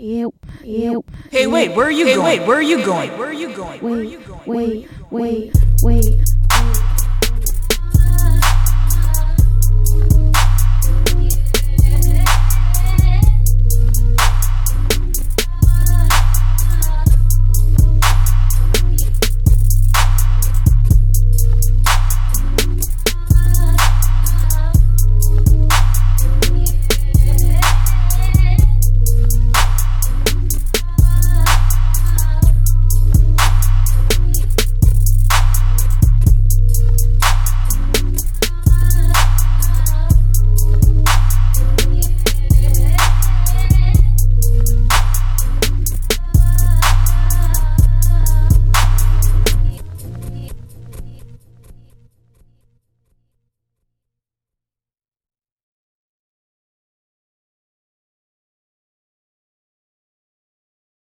Ew, ew. Hey, wait, where are you going? Wait, where are you going? Where are you going? Wait, wait, wait, wait.